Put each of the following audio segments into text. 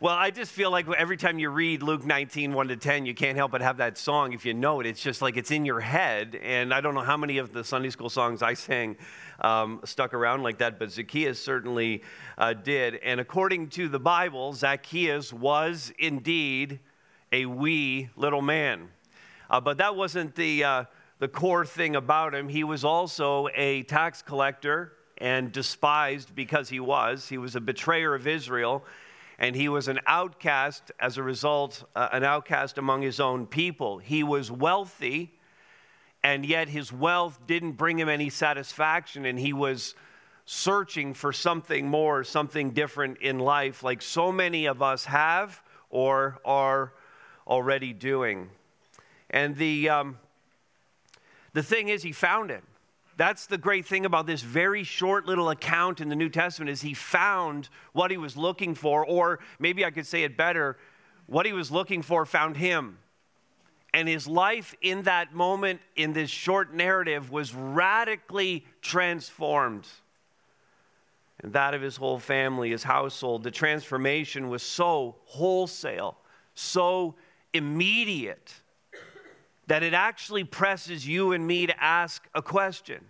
Well, I just feel like every time you read Luke 19, 1 to 10, you can't help but have that song. If you know it, it's just like it's in your head. And I don't know how many of the Sunday school songs I sang um, stuck around like that, but Zacchaeus certainly uh, did. And according to the Bible, Zacchaeus was indeed a wee little man. Uh, but that wasn't the, uh, the core thing about him. He was also a tax collector and despised because he was. He was a betrayer of Israel and he was an outcast as a result, uh, an outcast among his own people. He was wealthy, and yet his wealth didn't bring him any satisfaction, and he was searching for something more, something different in life, like so many of us have or are already doing. And the, um, the thing is, he found it. That's the great thing about this very short little account in the New Testament is he found what he was looking for or maybe I could say it better, what he was looking for found him. And his life in that moment in this short narrative was radically transformed. And that of his whole family, his household, the transformation was so wholesale, so immediate that it actually presses you and me to ask a question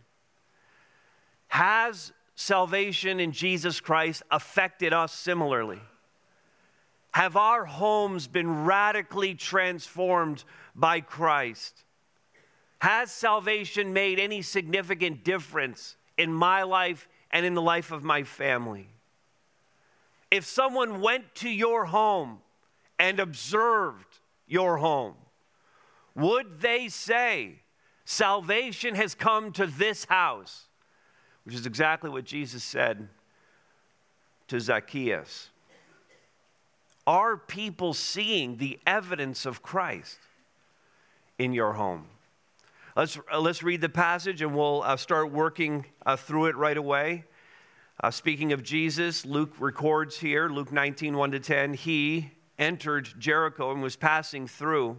Has salvation in Jesus Christ affected us similarly? Have our homes been radically transformed by Christ? Has salvation made any significant difference in my life and in the life of my family? If someone went to your home and observed your home, would they say, Salvation has come to this house? Which is exactly what Jesus said to Zacchaeus. Are people seeing the evidence of Christ in your home? Let's, uh, let's read the passage and we'll uh, start working uh, through it right away. Uh, speaking of Jesus, Luke records here, Luke 19, 1 to 10, he entered Jericho and was passing through.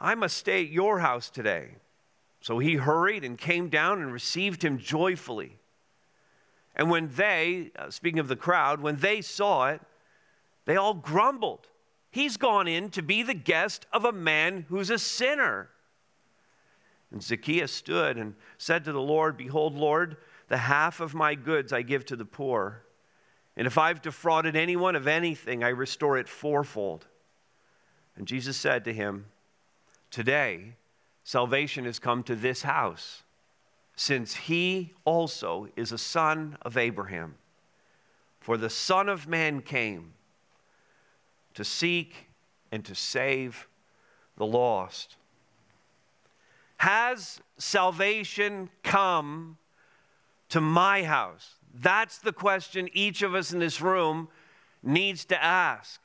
I must stay at your house today. So he hurried and came down and received him joyfully. And when they, uh, speaking of the crowd, when they saw it, they all grumbled. He's gone in to be the guest of a man who's a sinner. And Zacchaeus stood and said to the Lord, Behold, Lord, the half of my goods I give to the poor. And if I've defrauded anyone of anything, I restore it fourfold. And Jesus said to him, Today, salvation has come to this house, since he also is a son of Abraham. For the Son of Man came to seek and to save the lost. Has salvation come to my house? That's the question each of us in this room needs to ask.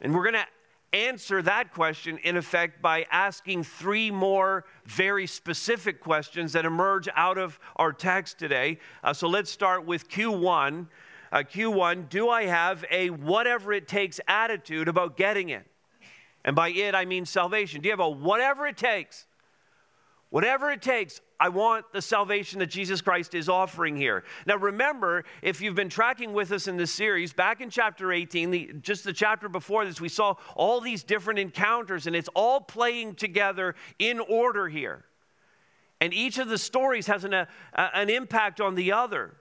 And we're going to answer that question, in effect, by asking three more very specific questions that emerge out of our text today. Uh, so let's start with Q1. Uh, Q1 Do I have a whatever it takes attitude about getting it? And by it, I mean salvation. Do you have a whatever it takes? Whatever it takes, I want the salvation that Jesus Christ is offering here. Now, remember, if you've been tracking with us in this series, back in chapter 18, the, just the chapter before this, we saw all these different encounters, and it's all playing together in order here. And each of the stories has an, a, an impact on the other.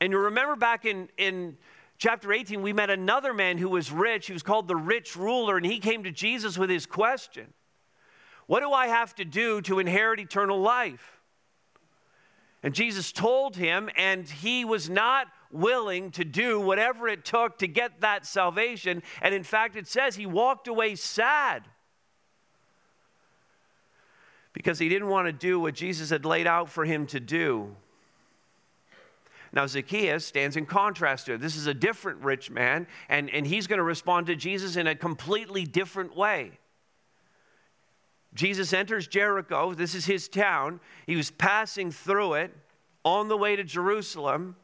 And you remember back in, in chapter 18, we met another man who was rich, he was called the rich ruler, and he came to Jesus with his question. What do I have to do to inherit eternal life? And Jesus told him, and he was not willing to do whatever it took to get that salvation. And in fact, it says he walked away sad because he didn't want to do what Jesus had laid out for him to do. Now, Zacchaeus stands in contrast to it. This is a different rich man, and, and he's going to respond to Jesus in a completely different way. Jesus enters Jericho. This is his town. He was passing through it on the way to Jerusalem.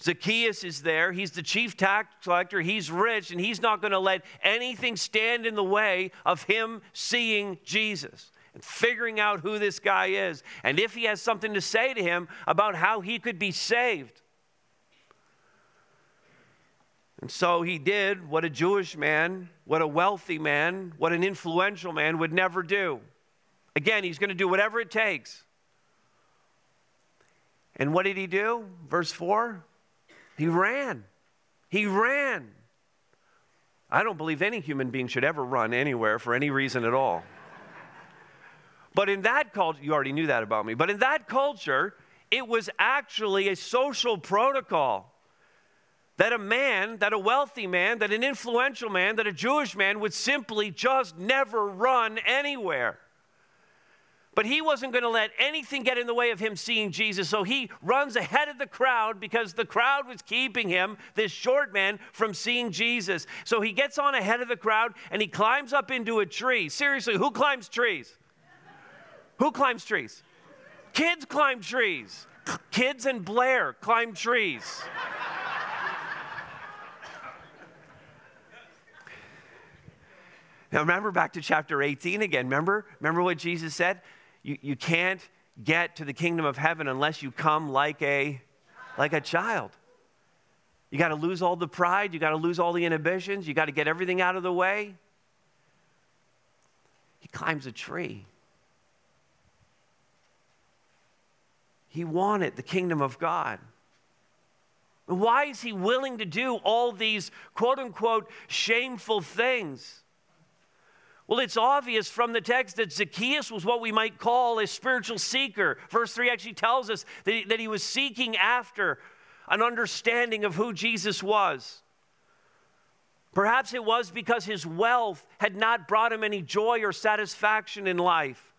Zacchaeus is there. He's the chief tax collector. He's rich, and he's not going to let anything stand in the way of him seeing Jesus and figuring out who this guy is and if he has something to say to him about how he could be saved. And so he did what a Jewish man, what a wealthy man, what an influential man would never do. Again, he's going to do whatever it takes. And what did he do? Verse 4 he ran. He ran. I don't believe any human being should ever run anywhere for any reason at all. But in that culture, you already knew that about me, but in that culture, it was actually a social protocol that a man, that a wealthy man, that an influential man, that a Jewish man would simply just never run anywhere. But he wasn't going to let anything get in the way of him seeing Jesus. So he runs ahead of the crowd because the crowd was keeping him, this short man, from seeing Jesus. So he gets on ahead of the crowd and he climbs up into a tree. Seriously, who climbs trees? Who climbs trees? Kids climb trees. Kids and Blair climb trees. Now remember back to chapter 18 again. Remember? Remember what Jesus said? you, you can't get to the kingdom of heaven unless you come like a like a child. You got to lose all the pride, you got to lose all the inhibitions, you got to get everything out of the way. He climbs a tree. He wanted the kingdom of God. Why is he willing to do all these quote unquote shameful things? Well, it's obvious from the text that Zacchaeus was what we might call a spiritual seeker. Verse 3 actually tells us that he, that he was seeking after an understanding of who Jesus was. Perhaps it was because his wealth had not brought him any joy or satisfaction in life.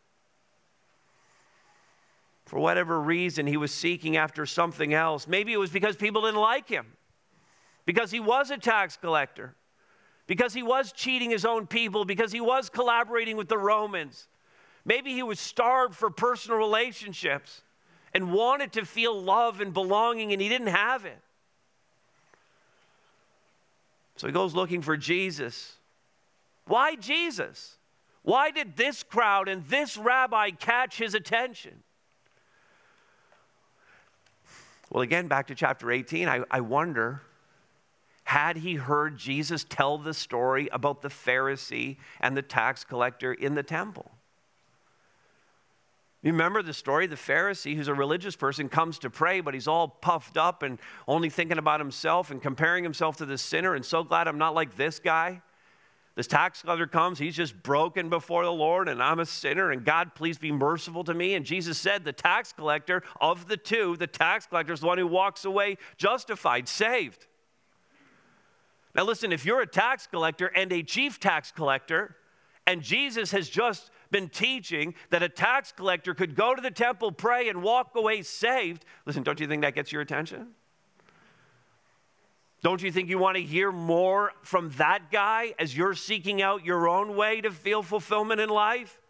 For whatever reason, he was seeking after something else. Maybe it was because people didn't like him, because he was a tax collector because he was cheating his own people, because he was collaborating with the Romans. Maybe he was starved for personal relationships and wanted to feel love and belonging, and he didn't have it. So he goes looking for Jesus. Why Jesus? Why did this crowd and this rabbi catch his attention? Well, again, back to chapter 18, I, I wonder had he heard Jesus tell the story about the Pharisee and the tax collector in the temple. You remember the story? The Pharisee, who's a religious person, comes to pray, but he's all puffed up and only thinking about himself and comparing himself to the sinner, and so glad I'm not like this guy. This tax collector comes, he's just broken before the Lord, and I'm a sinner, and God, please be merciful to me. And Jesus said, The tax collector of the two, the tax collector is the one who walks away justified, saved. Now, listen, if you're a tax collector and a chief tax collector, and Jesus has just been teaching that a tax collector could go to the temple, pray, and walk away saved, listen, don't you think that gets your attention? Don't you think you want to hear more from that guy as you're seeking out your own way to feel fulfillment in life?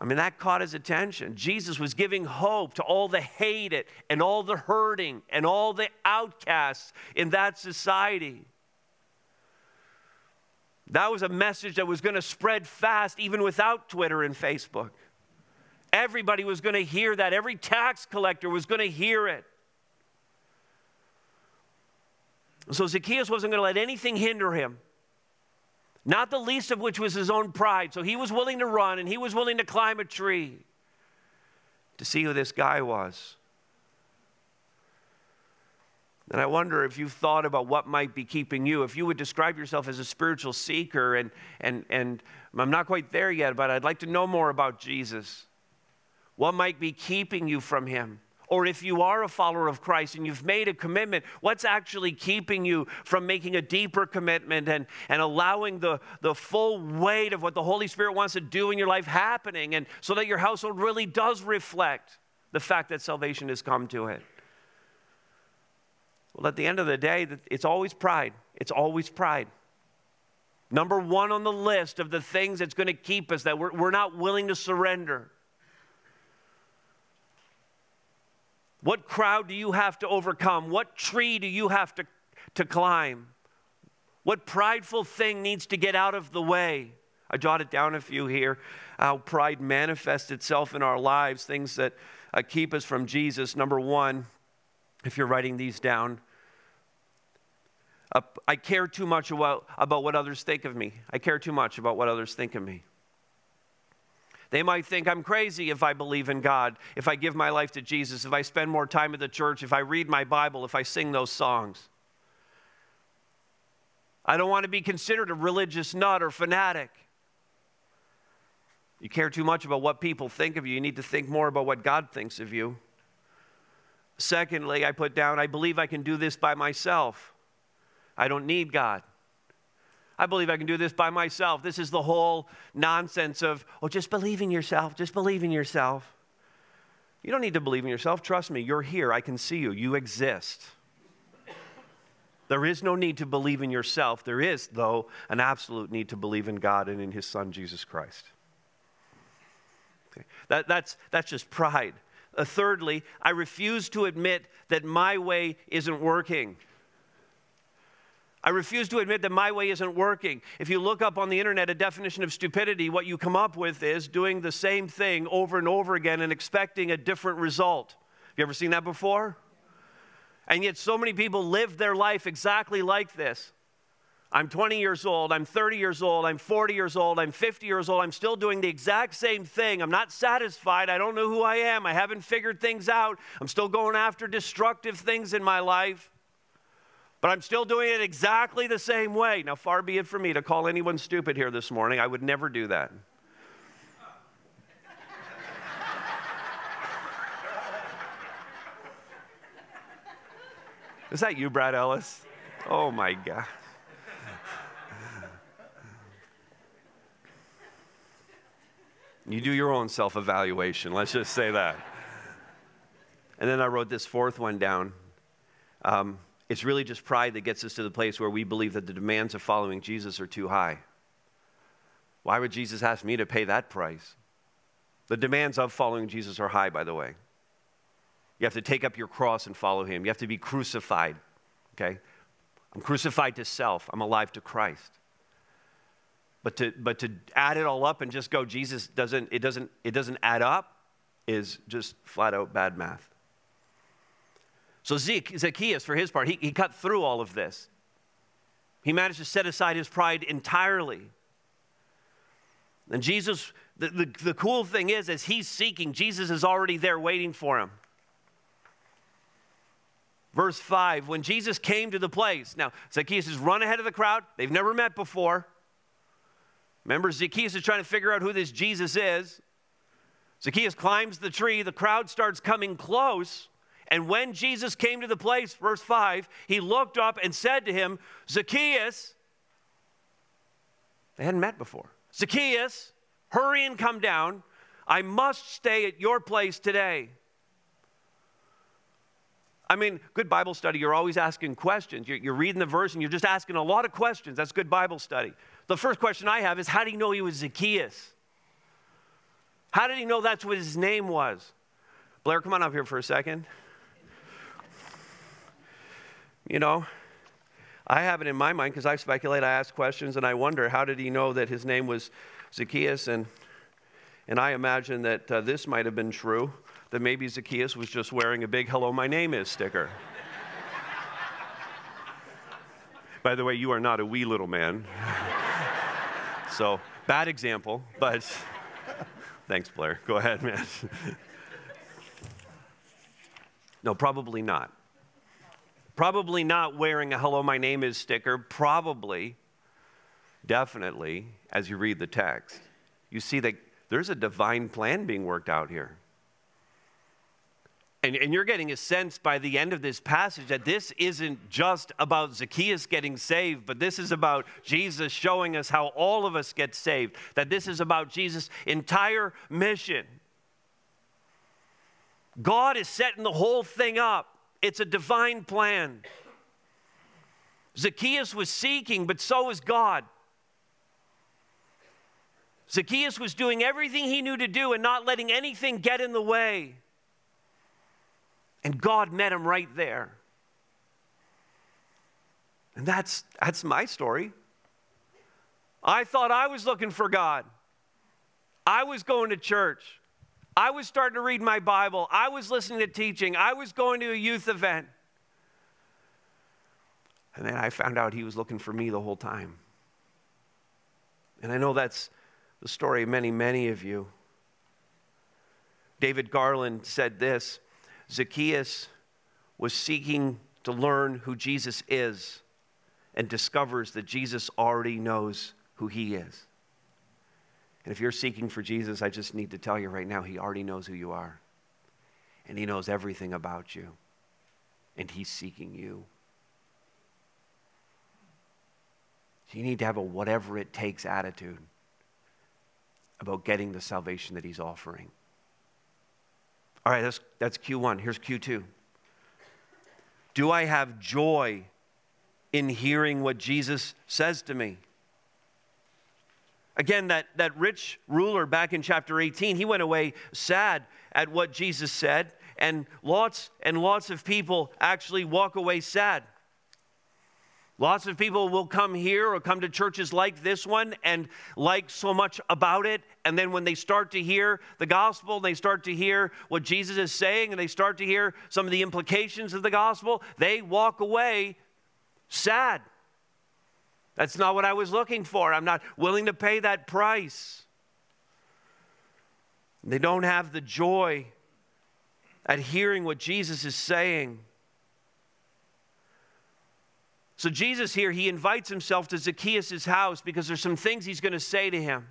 I mean, that caught his attention. Jesus was giving hope to all the hated and all the hurting and all the outcasts in that society. That was a message that was going to spread fast, even without Twitter and Facebook. Everybody was going to hear that. Every tax collector was going to hear it. So Zacchaeus wasn't going to let anything hinder him not the least of which was his own pride. So he was willing to run and he was willing to climb a tree to see who this guy was. And I wonder if you've thought about what might be keeping you. If you would describe yourself as a spiritual seeker, and, and, and I'm not quite there yet, but I'd like to know more about Jesus. What might be keeping you from him? Or if you are a follower of Christ and you've made a commitment, what's actually keeping you from making a deeper commitment and, and allowing the, the full weight of what the Holy Spirit wants to do in your life happening, and so that your household really does reflect the fact that salvation has come to it? Well, at the end of the day, it's always pride. It's always pride. Number one on the list of the things that's going to keep us that we're, we're not willing to surrender. What crowd do you have to overcome? What tree do you have to, to climb? What prideful thing needs to get out of the way? I jotted down a few here. How pride manifests itself in our lives, things that uh, keep us from Jesus. Number one, if you're writing these down, uh, I care too much about, about what others think of me. I care too much about what others think of me. They might think I'm crazy if I believe in God, if I give my life to Jesus, if I spend more time at the church, if I read my Bible, if I sing those songs. I don't want to be considered a religious nut or fanatic. You care too much about what people think of you. You need to think more about what God thinks of you. Secondly, I put down, I believe I can do this by myself. I don't need God. I believe I can do this by myself. This is the whole nonsense of, oh, just believe in yourself, just believe in yourself. You don't need to believe in yourself. Trust me, you're here. I can see you. You exist. There is no need to believe in yourself. There is, though, an absolute need to believe in God and in His Son, Jesus Christ. Okay. That, that's, that's just pride. Uh, thirdly, I refuse to admit that my way isn't working. I refuse to admit that my way isn't working. If you look up on the internet a definition of stupidity, what you come up with is doing the same thing over and over again and expecting a different result. Have you ever seen that before? And yet, so many people live their life exactly like this. I'm 20 years old, I'm 30 years old, I'm 40 years old, I'm 50 years old, I'm still doing the exact same thing. I'm not satisfied. I don't know who I am. I haven't figured things out. I'm still going after destructive things in my life. But I'm still doing it exactly the same way. Now, far be it from me to call anyone stupid here this morning. I would never do that. Is that you, Brad Ellis? Oh my God. You do your own self evaluation, let's just say that. And then I wrote this fourth one down. Um, it's really just pride that gets us to the place where we believe that the demands of following Jesus are too high. Why would Jesus ask me to pay that price? The demands of following Jesus are high, by the way. You have to take up your cross and follow him. You have to be crucified, okay? I'm crucified to self, I'm alive to Christ. But to, but to add it all up and just go, Jesus doesn't, it doesn't, it doesn't add up is just flat out bad math. So Zacchaeus, for his part, he, he cut through all of this. He managed to set aside his pride entirely. And Jesus, the, the, the cool thing is, as he's seeking, Jesus is already there waiting for him. Verse 5 When Jesus came to the place, now Zacchaeus is run ahead of the crowd. They've never met before. Remember, Zacchaeus is trying to figure out who this Jesus is. Zacchaeus climbs the tree. The crowd starts coming close. And when Jesus came to the place, verse 5, he looked up and said to him, Zacchaeus, they hadn't met before. Zacchaeus, hurry and come down. I must stay at your place today. I mean, good Bible study, you're always asking questions. You're, you're, reading the verse and you're just asking a lot of questions. That's good Bible study. The first question I have is how do you know he was Zacchaeus? How did he know that's what his name was? Blair, come on up here for a second. You know, I have it in my mind because I speculate, I ask questions, and I wonder how did he know that his name was Zacchaeus? And, and I imagine that uh, this might have been true, that maybe Zacchaeus was just wearing a big Hello, my name is sticker. By the way, you are not a wee little man. so, bad example, but thanks, Blair. Go ahead, man. no, probably not. Probably not wearing a hello, my name is sticker. Probably, definitely, as you read the text, you see that there's a divine plan being worked out here. And, and, you're getting a sense by the end of this passage that this isn't just about Zacchaeus getting saved, but this is about Jesus showing us how all of us get saved. That this is about Jesus' entire mission. God is setting the whole thing up, it's a divine plan. Zacchaeus was seeking, but so was God. Zacchaeus was doing everything he knew to do and not letting anything get in the way. And God met him right there. And that's, that's my story. I thought I was looking for God. I was going to church. I was starting to read my Bible. I was listening to teaching. I was going to a youth event. And then I found out he was looking for me the whole time. And I know that's the story of many, many of you. David Garland said this Zacchaeus was seeking to learn who Jesus is and discovers that Jesus already knows who he is. And if you're seeking for Jesus, I just need to tell you right now, he already knows who you are. And he knows everything about you. And he's seeking you. So you need to have a whatever it takes attitude about getting the salvation that he's offering. All right, that's, that's Q1. Here's Q2. Do I have joy in hearing what Jesus says to me? Again, that, that rich ruler back in chapter 18, he went away sad at what Jesus said, and lots and lots of people actually walk away sad. Lots of people will come here or come to churches like this one and like so much about it. And then when they start to hear the gospel, they start to hear what Jesus is saying, and they start to hear some of the implications of the gospel, they walk away sad. That's not what I was looking for. I'm not willing to pay that price. They don't have the joy at hearing what Jesus is saying. So, Jesus here, he invites himself to Zacchaeus' house because there's some things he's going to say to him.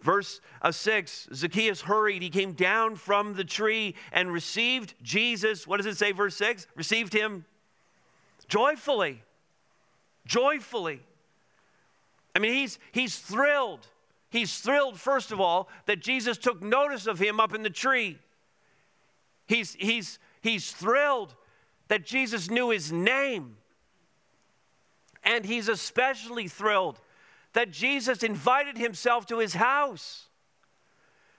Verse uh, 6 Zacchaeus hurried. He came down from the tree and received Jesus. What does it say, verse 6? Received him joyfully. Joyfully. I mean, he's, he's thrilled. He's thrilled, first of all, that Jesus took notice of him up in the tree. He's, he's, he's thrilled that Jesus knew his name. And he's especially thrilled that Jesus invited himself to his house.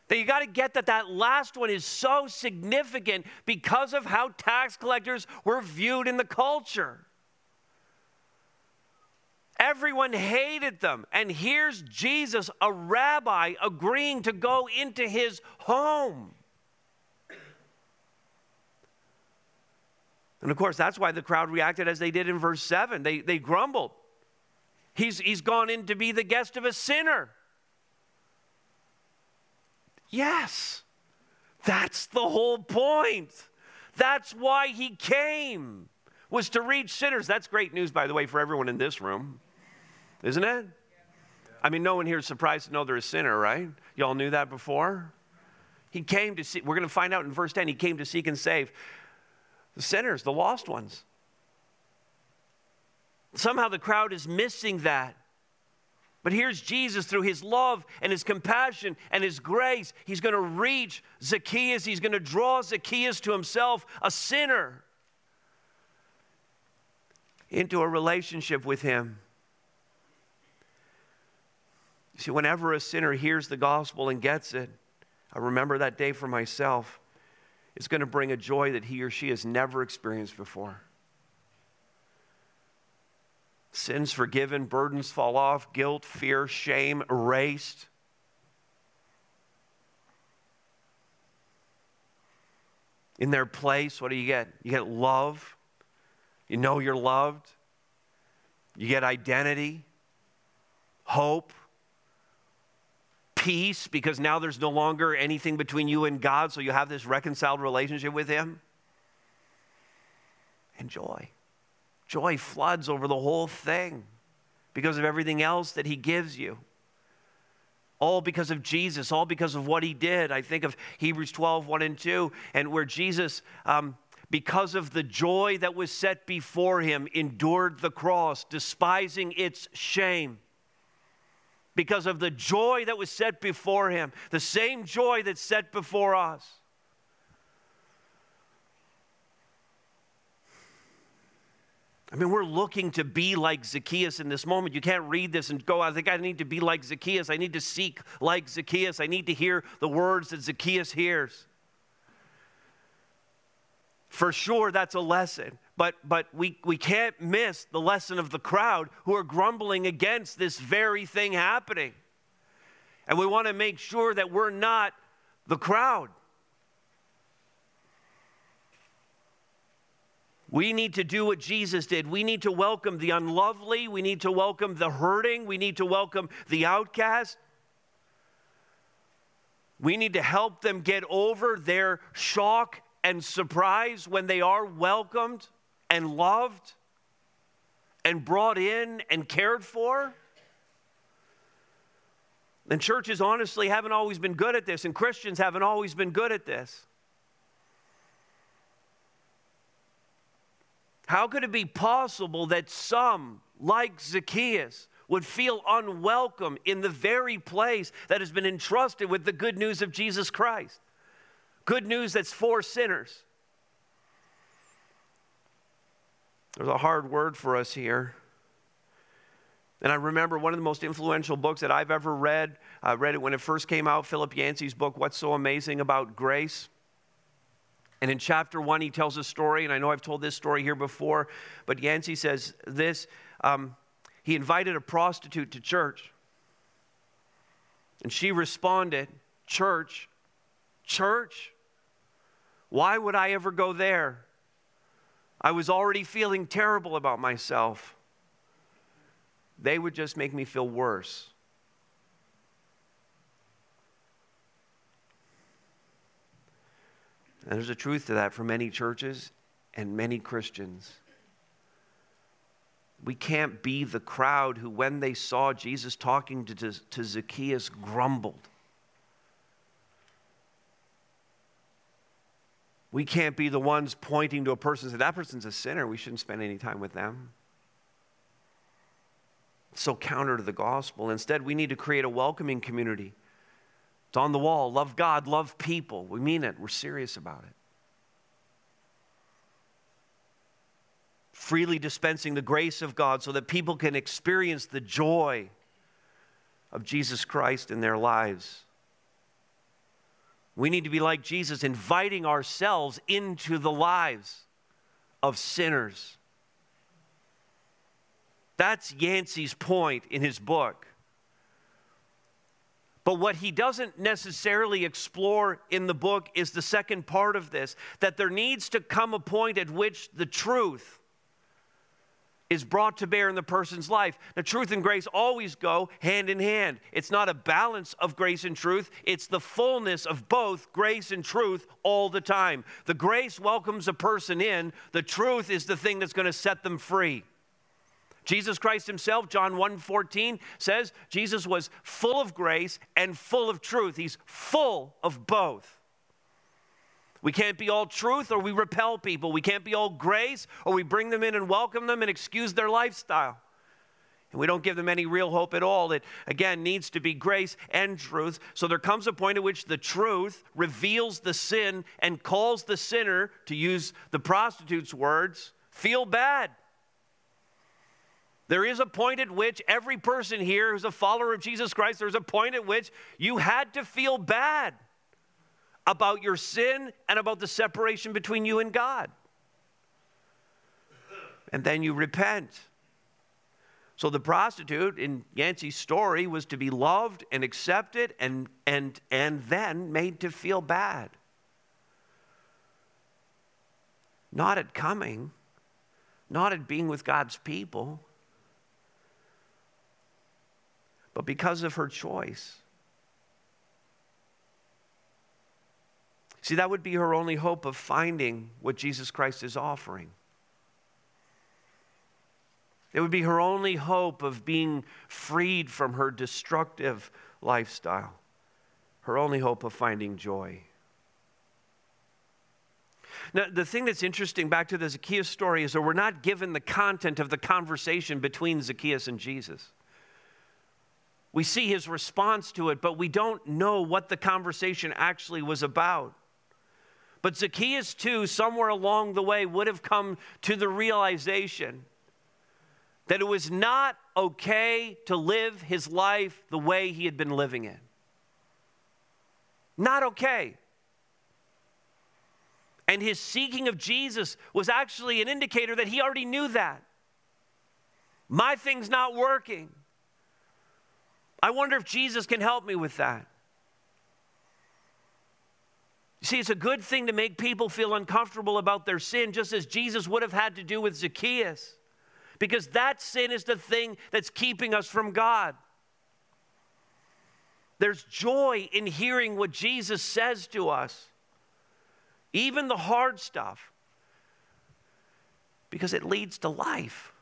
That you got to get that that last one is so significant because of how tax collectors were viewed in the culture. Everyone hated them. And here's Jesus, a rabbi, agreeing to go into his home. And of course, that's why the crowd reacted as they did in verse 7. They, they grumbled. He's, he's gone in to be the guest of a sinner. Yes, that's the whole point. That's why he came, was to reach sinners. That's great news, by the way, for everyone in this room, isn't it? I mean, no one here is surprised to know they're a sinner, right? Y'all knew that before? He came to see, we're going to find out in verse 10, he came to seek and save the sinners, the lost ones. Somehow the crowd is missing that. But here's Jesus through his love and his compassion and his grace. He's going to reach Zacchaeus. He's going to draw Zacchaeus to himself, a sinner, into a relationship with him. See, whenever a sinner hears the gospel and gets it, I remember that day for myself. It's going to bring a joy that he or she has never experienced before. Sins forgiven, burdens fall off, guilt, fear, shame erased. In their place, what do you get? You get love. You know you're loved. You get identity, hope, peace because now there's no longer anything between you and God, so you have this reconciled relationship with Him. And joy. Joy floods over the whole thing because of everything else that He gives you. All because of Jesus, all because of what He did. I think of Hebrews 12, 1 and 2, and where Jesus, um, because of the joy that was set before Him, endured the cross, despising its shame because of the joy that was set before him, the same joy that's set before us. I mean, we're looking to be like Zacchaeus in this moment. You can't read this and go, I think I need to be like Zacchaeus. I need to seek like Zacchaeus. I need to hear the words that Zacchaeus hears. For sure, that's a lesson. But, but we, we can't miss the lesson of the crowd who are grumbling against this very thing happening. And we want to make sure that we're not the crowd. We need to do what Jesus did. We need to welcome the unlovely. We need to welcome the hurting. We need to welcome the outcast. We need to help them get over their shock and surprise when they are welcomed and loved and brought in and cared for. And churches honestly haven't always been good at this, and Christians haven't always been good at this. How could it be possible that some, like Zacchaeus, would feel unwelcome in the very place that has been entrusted with the good news of Jesus Christ? Good news that's for sinners. There's a hard word for us here. And I remember one of the most influential books that I've ever read. I read it when it first came out, Philip Yancey's book, What's So Amazing About Grace. And in chapter one, he tells a story, and I know I've told this story here before, but Yancey says this um, he invited a prostitute to church. And she responded, Church, church? Why would I ever go there? I was already feeling terrible about myself. They would just make me feel worse. And there's a truth to that for many churches and many Christians. We can't be the crowd who, when they saw Jesus talking to, to, to Zacchaeus, grumbled. We can't be the ones pointing to a person and say, that person's a sinner. We shouldn't spend any time with them. It's so counter to the gospel. Instead, we need to create a welcoming community it's on the wall. Love God, love people. We mean it, we're serious about it. Freely dispensing the grace of God so that people can experience the joy of Jesus Christ in their lives. We need to be like Jesus, inviting ourselves into the lives of sinners. That's Yancey's point in his book. But what he doesn't necessarily explore in the book is the second part of this that there needs to come a point at which the truth is brought to bear in the person's life. Now, truth and grace always go hand in hand. It's not a balance of grace and truth, it's the fullness of both grace and truth all the time. The grace welcomes a person in, the truth is the thing that's going to set them free. Jesus Christ himself, John 1:14 says Jesus was full of grace and full of truth. He's full of both. We can't be all truth or we repel people. We can't be all grace or we bring them in and welcome them and excuse their lifestyle. And we don't give them any real hope at all. It, again, needs to be grace and truth. So there comes a point at which the truth reveals the sin and calls the sinner, to use the prostitute's words, feel bad. There is a point at which every person here who's a follower of Jesus Christ, there's a point at which you had to feel bad about your sin and about the separation between you and God. And then you repent. So the prostitute in Yancey's story was to be loved and accepted and, and, and then made to feel bad. Not at coming, not at being with God's people but because of her choice. See, that would be her only hope of finding what Jesus Christ is offering. It would be her only hope of being freed from her destructive lifestyle, her only hope of finding joy. Now, the thing that's interesting back to the Zacchaeus story is that we're not given the content of the conversation between Zacchaeus and Jesus. We see his response to it, but we don't know what the conversation actually was about. But Zacchaeus, too, somewhere along the way, would have come to the realization that it was not okay to live his life the way he had been living it. Not okay. And his seeking of Jesus was actually an indicator that he already knew that. My thing's not working. I wonder if Jesus can help me with that. See, it's a good thing to make people feel uncomfortable about their sin, just as Jesus would have had to do with Zacchaeus, because that sin is the thing that's keeping us from God. There's joy in hearing what Jesus says to us, even the hard stuff, because it leads to life.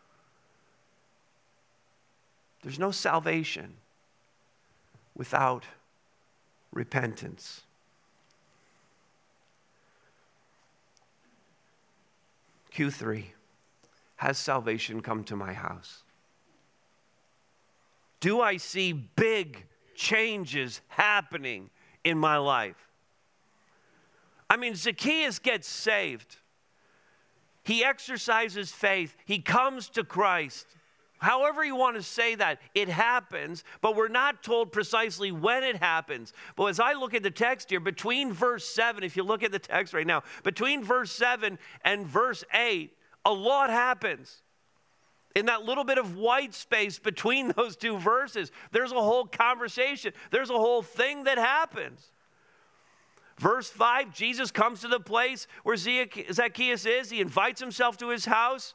There's no salvation without repentance. Q3 Has salvation come to my house? Do I see big changes happening in my life? I mean, Zacchaeus gets saved. He exercises faith. He comes to Christ. However, you want to say that, it happens, but we're not told precisely when it happens. But as I look at the text here, between verse 7, if you look at the text right now, between verse 7 and verse 8, a lot happens. In that little bit of white space between those two verses, there's a whole conversation, there's a whole thing that happens. Verse 5, Jesus comes to the place where Zacchaeus is. He invites himself to his house.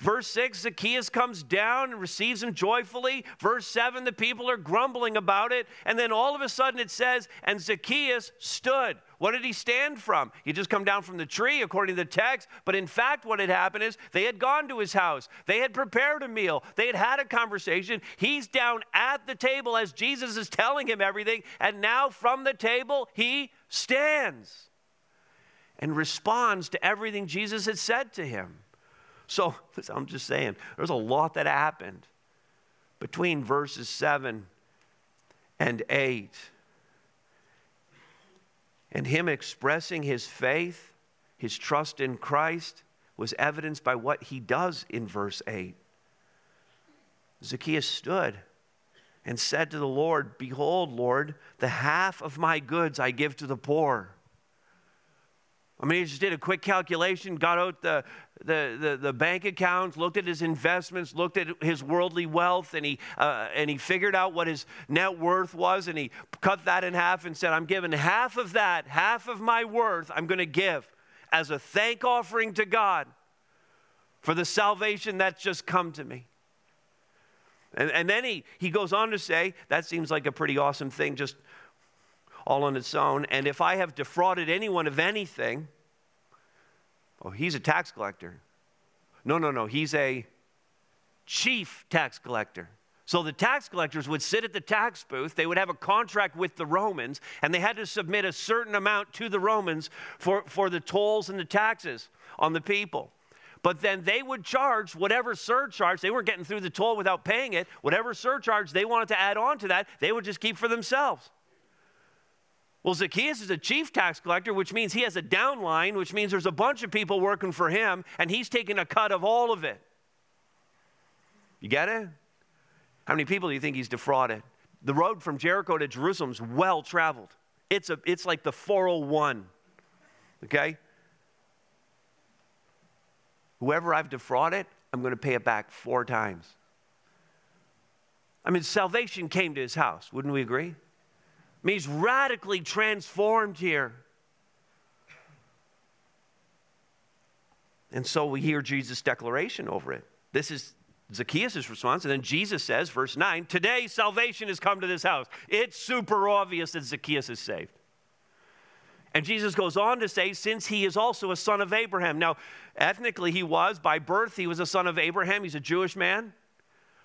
Verse 6, Zacchaeus comes down and receives him joyfully. Verse 7, the people are grumbling about it. And then all of a sudden it says, and Zacchaeus stood. What did he stand from? He just come down from the tree, according to the text. But in fact, what had happened is they had gone to his house. They had prepared a meal. They had had a conversation. He's down at the table as Jesus is telling him everything. And now from the table, he stands and responds to everything Jesus had said to him. So I'm just saying, there's a lot that happened between verses 7 and 8. And him expressing his faith, his trust in Christ, was evidenced by what he does in verse 8. Zacchaeus stood and said to the Lord, Behold, Lord, the half of my goods I give to the poor. I mean, he just did a quick calculation, got out the, the, the, the, bank accounts, looked at his investments, looked at his worldly wealth, and he, uh, and he figured out what his net worth was, and he cut that in half and said, I'm giving half of that, half of my worth, I'm going to give as a thank offering to God for the salvation that's just come to me. And, and then he, he goes on to say, that seems like a pretty awesome thing, just all on its own. And if I have defrauded anyone of anything, oh, he's a tax collector. No, no, no, he's a chief tax collector. So the tax collectors would sit at the tax booth, they would have a contract with the Romans, and they had to submit a certain amount to the Romans for, for the tolls and the taxes on the people. But then they would charge whatever surcharge, they weren't getting through the toll without paying it, whatever surcharge they wanted to add on to that, they would just keep for themselves. Well, Zacchaeus is a chief tax collector, which means he has a downline, which means there's a bunch of people working for him, and he's taking a cut of all of it. You get it? How many people do you think he's defrauded? The road from Jericho to Jerusalem is well traveled. It's, a, it's like the 401. Okay? Whoever I've defrauded, I'm going to pay it back four times. I mean, salvation came to his house. Wouldn't we agree? I mean, he's radically transformed here. And so we hear Jesus' declaration over it. This is Zacchaeus' response. And then Jesus says, verse 9, Today salvation has come to this house. It's super obvious that Zacchaeus is saved. And Jesus goes on to say, since he is also a son of Abraham. Now, ethnically, he was. By birth, he was a son of Abraham. He's a Jewish man.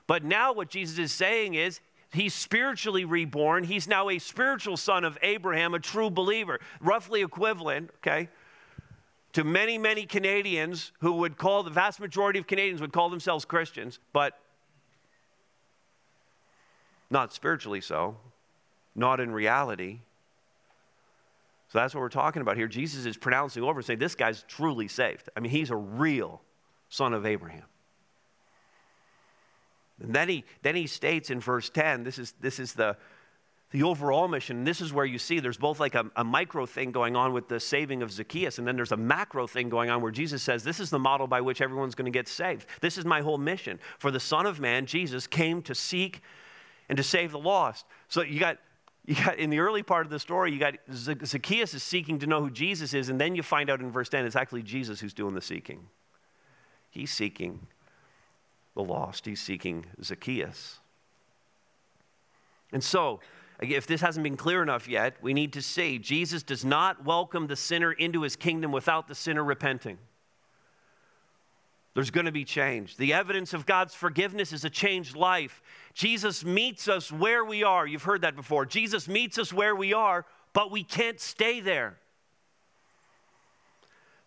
But now, what Jesus is saying is, he's spiritually reborn. He's now a spiritual son of Abraham, a true believer, roughly equivalent, okay, to many, many Canadians who would call, the vast majority of Canadians would call themselves Christians, but Not spiritually so, not in reality. So that's what we're talking about here. Jesus is pronouncing over and saying, This guy's truly saved. I mean, he's a real son of Abraham. And then he, then he states in verse 10, this is, this is the, the overall mission. This is where you see there's both like a, a, micro thing going on with the saving of Zacchaeus, and then there's a macro thing going on where Jesus says, This is the model by which everyone's going to get saved. This is my whole mission. For the Son of Man, Jesus, came to seek and to save the lost. So you got. You got in the early part of the story, you got Zacchaeus is seeking to know who Jesus is, and then you find out in verse 10 it's actually Jesus who's doing the seeking. He's seeking the lost, he's seeking Zacchaeus. And so, if this hasn't been clear enough yet, we need to see Jesus does not welcome the sinner into his kingdom without the sinner repenting. There's going to be change. The evidence of God's forgiveness is a changed life. Jesus meets us where we are. You've heard that before. Jesus meets us where we are, but we can't stay there.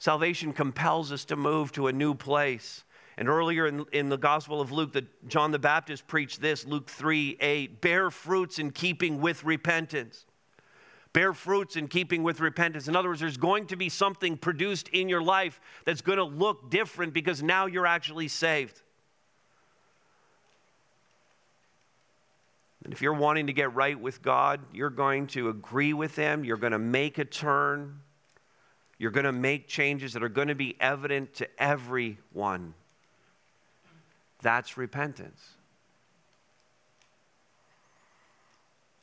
Salvation compels us to move to a new place. And earlier in, in the Gospel of Luke, the, John the Baptist preached this Luke 3 8 bear fruits in keeping with repentance. Bear fruits in keeping with repentance. In other words, there's going to be something produced in your life that's going to look different because now you're actually saved. And if you're wanting to get right with God, you're going to agree with Him, you're going to make a turn, you're going to make changes that are going to be evident to everyone. That's repentance.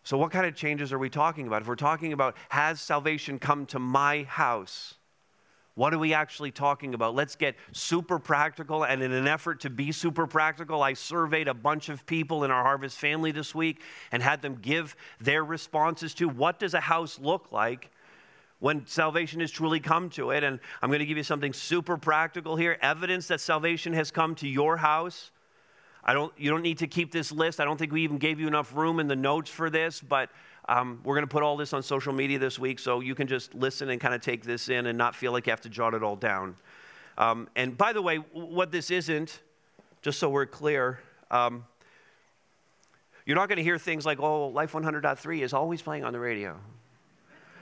So, what kind of changes are we talking about? If we're talking about, has salvation come to my house? What are we actually talking about? Let's get super practical. And in an effort to be super practical, I surveyed a bunch of people in our Harvest family this week and had them give their responses to what does a house look like when salvation has truly come to it. And I'm going to give you something super practical here evidence that salvation has come to your house. I don't, you don't need to keep this list. I don't think we even gave you enough room in the notes for this, but um, we're going to put all this on social media this week so you can just listen and kind of take this in and not feel like you have to jot it all down. Um, and by the way, what this isn't, just so we're clear, um, you're not going to hear things like, oh, Life 100.3 is always playing on the radio.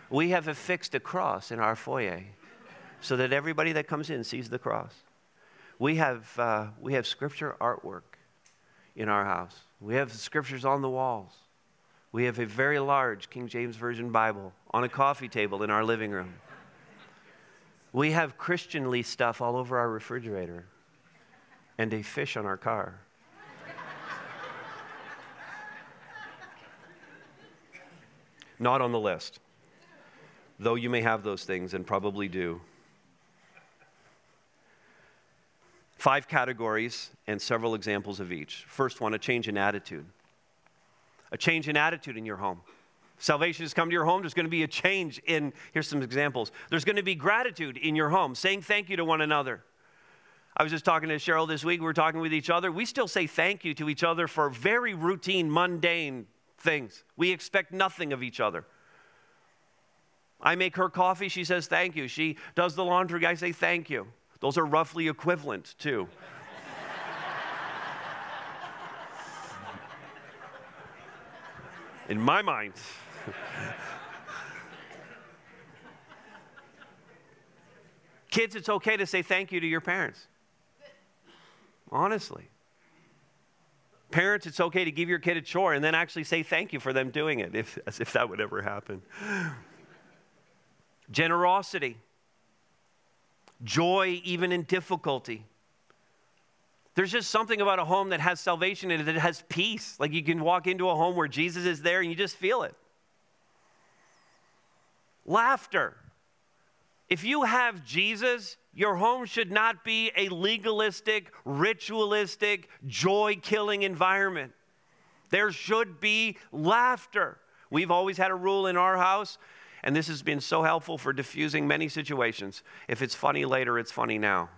We have affixed a cross in our foyer so that everybody that comes in sees the cross. We have, uh, we have scripture artwork in our house. We have scriptures on the walls. We have a very large King James Version Bible on a coffee table in our living room. We have Christianly stuff all over our refrigerator and a fish on our car. Not on the list though you may have those things and probably do. Five categories and several examples of each. First one, a change in attitude. A change in attitude in your home. Salvation has come to your home. There's going to be a change in, here's some examples. There's going to be gratitude in your home, saying thank you to one another. I was just talking to Cheryl this week. We were talking with each other. We still say thank you to each other for very routine, mundane things. We expect nothing of each other. I make her coffee, she says thank you. She does the laundry, I say thank you. Those are roughly equivalent, too. In my mind. Kids, it's okay to say thank you to your parents. Honestly. Parents, it's okay to give your kid a chore and then actually say thank you for them doing it, if, as if that would ever happen generosity, joy even in difficulty. There's just something about a home that has salvation in it has peace. Like you can walk into a home where Jesus is there and you just feel it. Laughter. If you have Jesus, your home should not be a legalistic, ritualistic, joy killing environment. There should be laughter. We've always had a rule in our house and this has been so helpful for diffusing many situations. If it's funny later, it's funny now.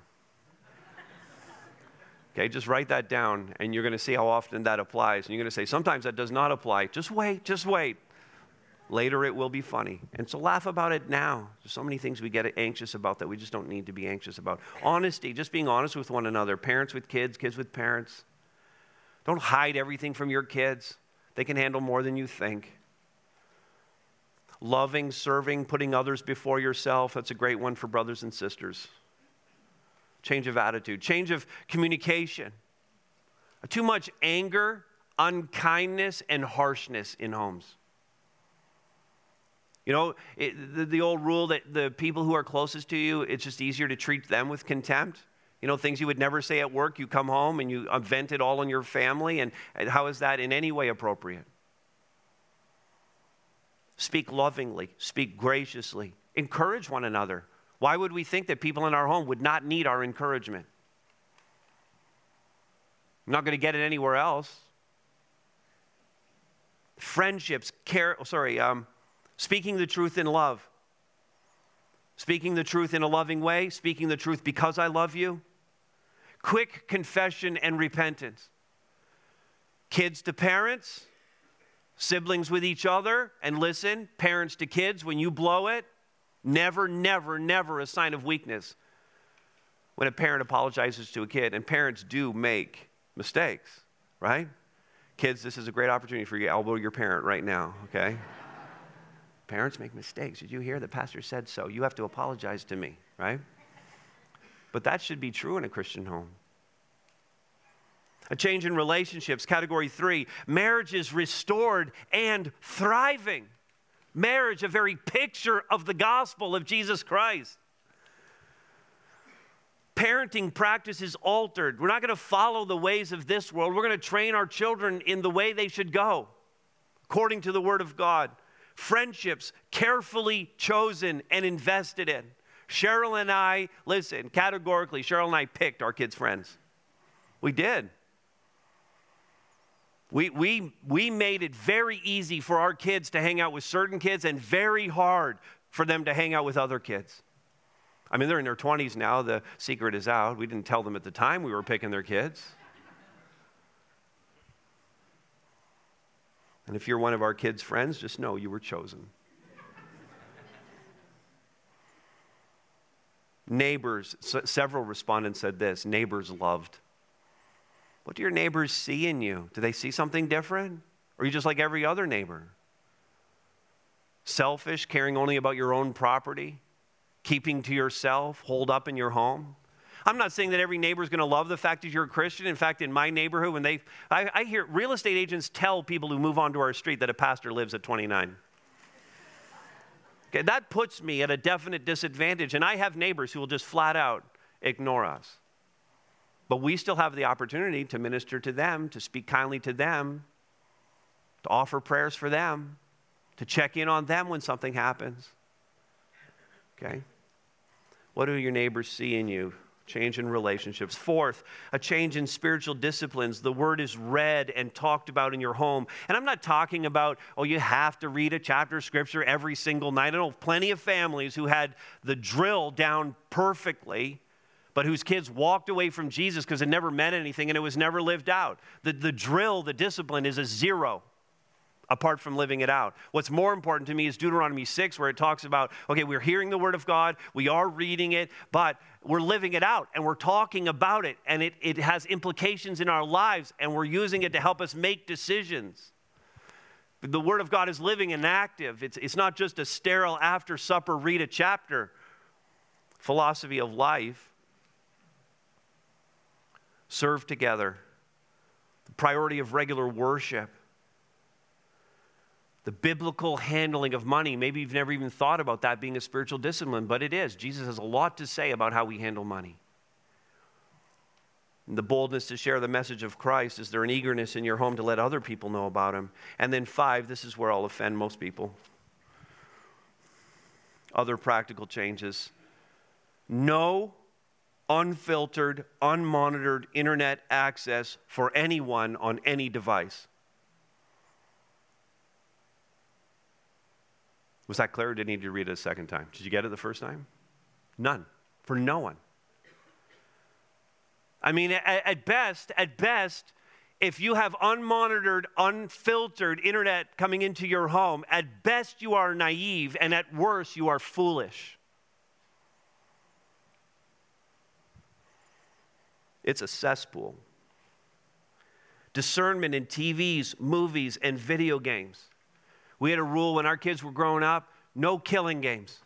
Okay, just write that down, and you're going to see how often that applies. And you're going to say, sometimes that does not apply. Just wait, just wait. Later it will be funny. And so laugh about it now. There's so many things we get anxious about that we just don't need to be anxious about. Honesty, just being honest with one another. Parents with kids, kids with parents. Don't hide everything from your kids. They can handle more than you think. Loving, serving, putting others before yourself, that's a great one for brothers and sisters. Change of attitude, change of communication. Too much anger, unkindness, and harshness in homes. You know, it, the, the old rule that the people who are closest to you, it's just easier to treat them with contempt. You know, things you would never say at work, you come home and you vent it all on your family. And, and how is that in any way appropriate? Speak lovingly, speak graciously, encourage one another. Why would we think that people in our home would not need our encouragement? I'm not going to get it anywhere else. Friendships, care, oh, sorry, um, Speaking the truth in love. Speaking the truth in a loving way, speaking the truth because I love you. Quick confession and repentance. Kids to parents, siblings with each other, and listen, parents to kids, when you blow it, never, never, never a sign of weakness when a parent apologizes to a kid, and parents do make mistakes, right? Kids, this is a great opportunity for you to elbow your parent right now, okay? Parents make mistakes. Did you hear? The pastor said so. You have to apologize to me, right? But that should be true in a Christian home. A change in relationships. Category three marriage is restored and thriving. Marriage, a very picture of the gospel of Jesus Christ. Parenting practices altered. We're not going to follow the ways of this world. We're going to train our children in the way they should go, according to the Word of God friendships carefully chosen and invested in. Cheryl and I, listen, categorically, Cheryl and I picked our kids' friends. We did. We, we, we made it very easy for our kids to hang out with certain kids and very hard for them to hang out with other kids. I mean, they're in their 20s now. The secret is out. We didn't tell them at the time we were picking their kids. And if you're one of our kids' friends, just know you were chosen. neighbors, several respondents said this neighbors loved. What do your neighbors see in you? Do they see something different? Or are you just like every other neighbor? Selfish, caring only about your own property, keeping to yourself, hold up in your home? I'm not saying that every neighbor is going to love the fact that you're a Christian. In fact, in my neighborhood, when they, I, I hear real estate agents tell people who move onto our street that a pastor lives at 29. Okay, that puts me at a definite disadvantage, and I have neighbors who will just flat out ignore us. But we still have the opportunity to minister to them, to speak kindly to them, to offer prayers for them, to check in on them when something happens. Okay? What do your neighbors see in you? change in relationships. Fourth, a change in spiritual disciplines. The word is read and talked about in your home. And I'm not talking about, oh, you have to read a chapter of scripture every single night. I know plenty of families who had the drill down perfectly. But whose kids walked away from Jesus because it never meant anything and it was never lived out. The, the drill, the discipline is a zero apart from living it out. What's more important to me is Deuteronomy 6, where it talks about okay, we're hearing the word of God, we are reading it, but we're living it out and we're talking about it, and it, it has implications in our lives, and we're using it to help us make decisions. The word of God is living and active, it's, it's not just a sterile after supper read a chapter philosophy of life. Serve together, the priority of regular worship the biblical handling of money. Maybe you've never even thought about that being a spiritual discipline, but it is. Jesus has a lot to say about how we handle money. And the boldness to share the message of Christ. Is there an eagerness in your home to let other people know about him? And then, five, this is where I'll offend most people. Other practical changes. No unfiltered, unmonitored internet access for anyone on any device. Was that clear or did I need to read it a second time? Did you get it the first time? None. For no one. I mean, at best, at best, if you have unmonitored, unfiltered internet coming into your home, at best you are naive, and at worst you are foolish. It's a cesspool discernment in TVs, movies, and video games. We had a rule when our kids were growing up no killing games.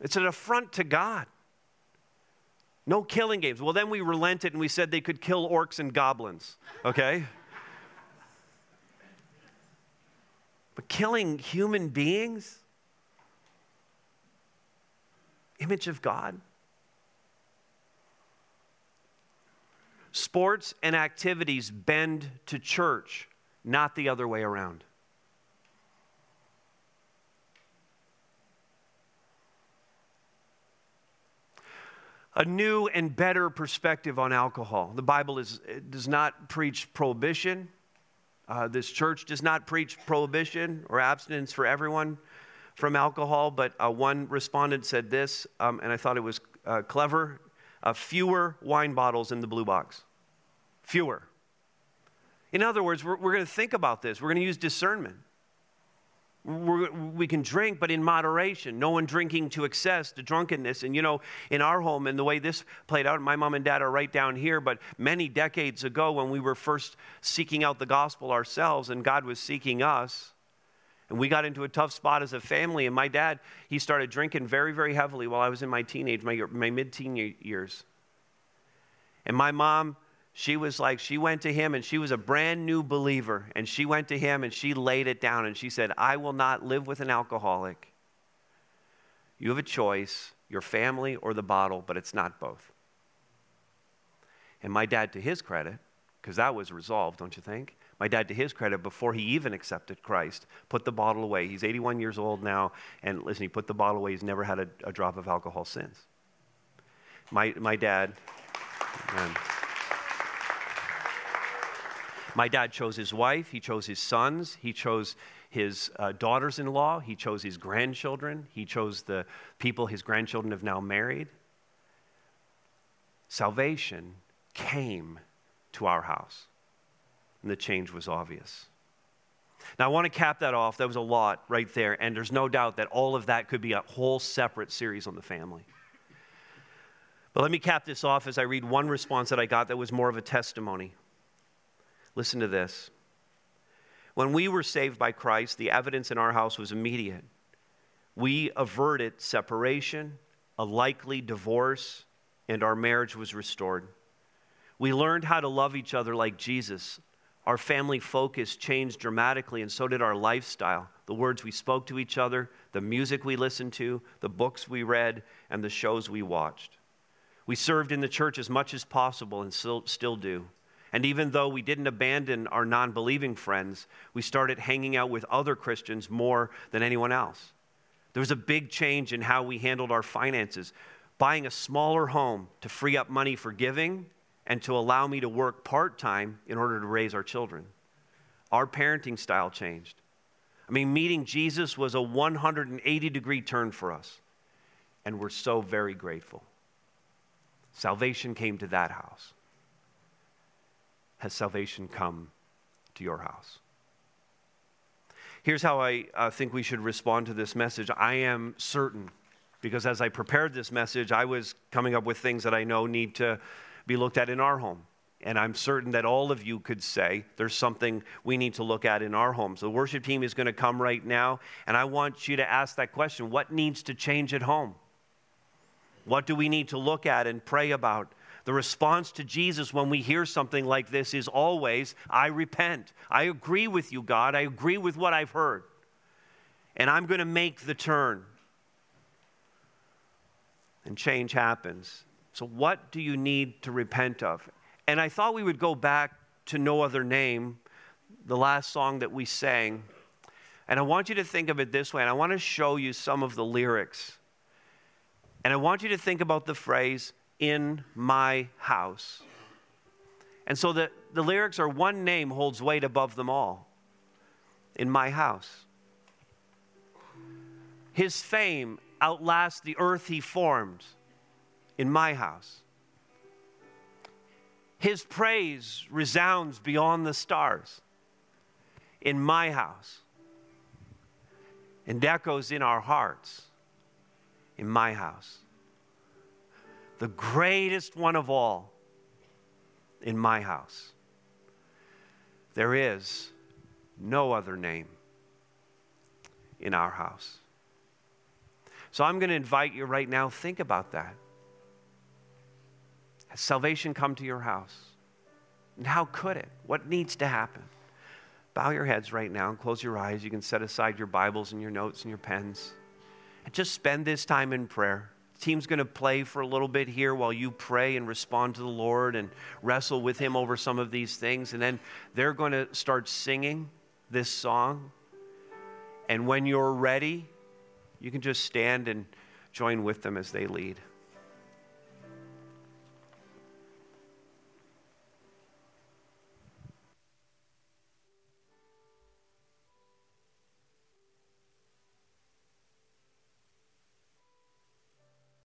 It's an affront to God. No killing games. Well, then we relented and we said they could kill orcs and goblins, okay? but killing human beings? Image of God? Sports and activities bend to church, not the other way around. a new and better perspective on alcohol. The Bible is, does not preach prohibition. Uh, this church does not preach prohibition or abstinence for everyone from alcohol, but uh, one respondent said this, um, and I thought it was uh, clever uh, fewer wine bottles in the blue box. Fewer. In other words, we're, we're going to think about this, we're going to use discernment. We're, we can drink, but in moderation. No one drinking to excess, to drunkenness. And you know, in our home, and the way this played out, my mom and dad are right down here, but many decades ago, when we were first seeking out the gospel ourselves and God was seeking us, and we got into a tough spot as a family. And my dad, he started drinking very, very heavily while I was in my teenage, my, my mid teen years. And my mom, she was like, she went to him and she was a brand new believer. And she went to him and she laid it down and she said, I will not live with an alcoholic. You have a choice, your family or the bottle, but it's not both. And my dad, to his credit, because that was resolved, don't you think? My dad, to his credit, before he even accepted Christ, put the bottle away. He's 81 years old now, and listen, he put the bottle away. He's never had a, a drop of alcohol since. My, my dad, man. My dad chose his wife, he chose his sons, he chose his uh, daughters in law, he chose his grandchildren, he chose the people his grandchildren have now married. Salvation came to our house, and the change was obvious. Now, I want to cap that off. That was a lot right there, and there's no doubt that all of that could be a whole separate series on the family. But let me cap this off as I read one response that I got that was more of a testimony. Listen to this. When we were saved by Christ, the evidence in our house was immediate. We averted separation, a likely divorce, and our marriage was restored. We learned how to love each other like Jesus. Our family focus changed dramatically, and so did our lifestyle. The words we spoke to each other, the music we listened to, the books we read, and the shows we watched. We served in the church as much as possible and still, still do. And even though we didn't abandon our non believing friends, we started hanging out with other Christians more than anyone else. There was a big change in how we handled our finances, buying a smaller home to free up money for giving and to allow me to work part time in order to raise our children. Our parenting style changed. I mean, meeting Jesus was a 180 degree turn for us, and we're so very grateful. Salvation came to that house has salvation come to your house? Here's how I uh, think we should respond to this message. I am certain, because as I prepared this message, I was coming up with things that I know need to be looked at in our home. And I'm certain that all of you could say there's something we need to look at in our homes. The worship team is going to come right now, and I want you to ask that question what needs to change at home? What do we need to look at and pray about? The response to Jesus when we hear something like this is always, I repent. I agree with you, God. I agree with what I've heard. And I'm going to make the turn. And change happens. So, what do you need to repent of? And I thought we would go back to No Other Name, the last song that we sang. And I want you to think of it this way, and I want to show you some of the lyrics. And I want you to think about the phrase, in my house. And so the, the lyrics are one name holds weight above them all in my house. His fame outlasts the earth he formed in my house. His praise resounds beyond the stars in my house and echoes in our hearts in my house the greatest one of all, in my house. There is no other name in our house. So I'm going to invite you right now, think about that. Has salvation come to your house? And how could it? What needs to happen? Bow your heads right now and close your eyes. You can set aside your Bibles and your notes and your pens. And just spend this time in prayer. The team's going to play for a little bit here while you pray and respond to the Lord and wrestle with Him over some of these things. And then they're going to start singing this song. And when you're ready, you can just stand and join with them as they lead.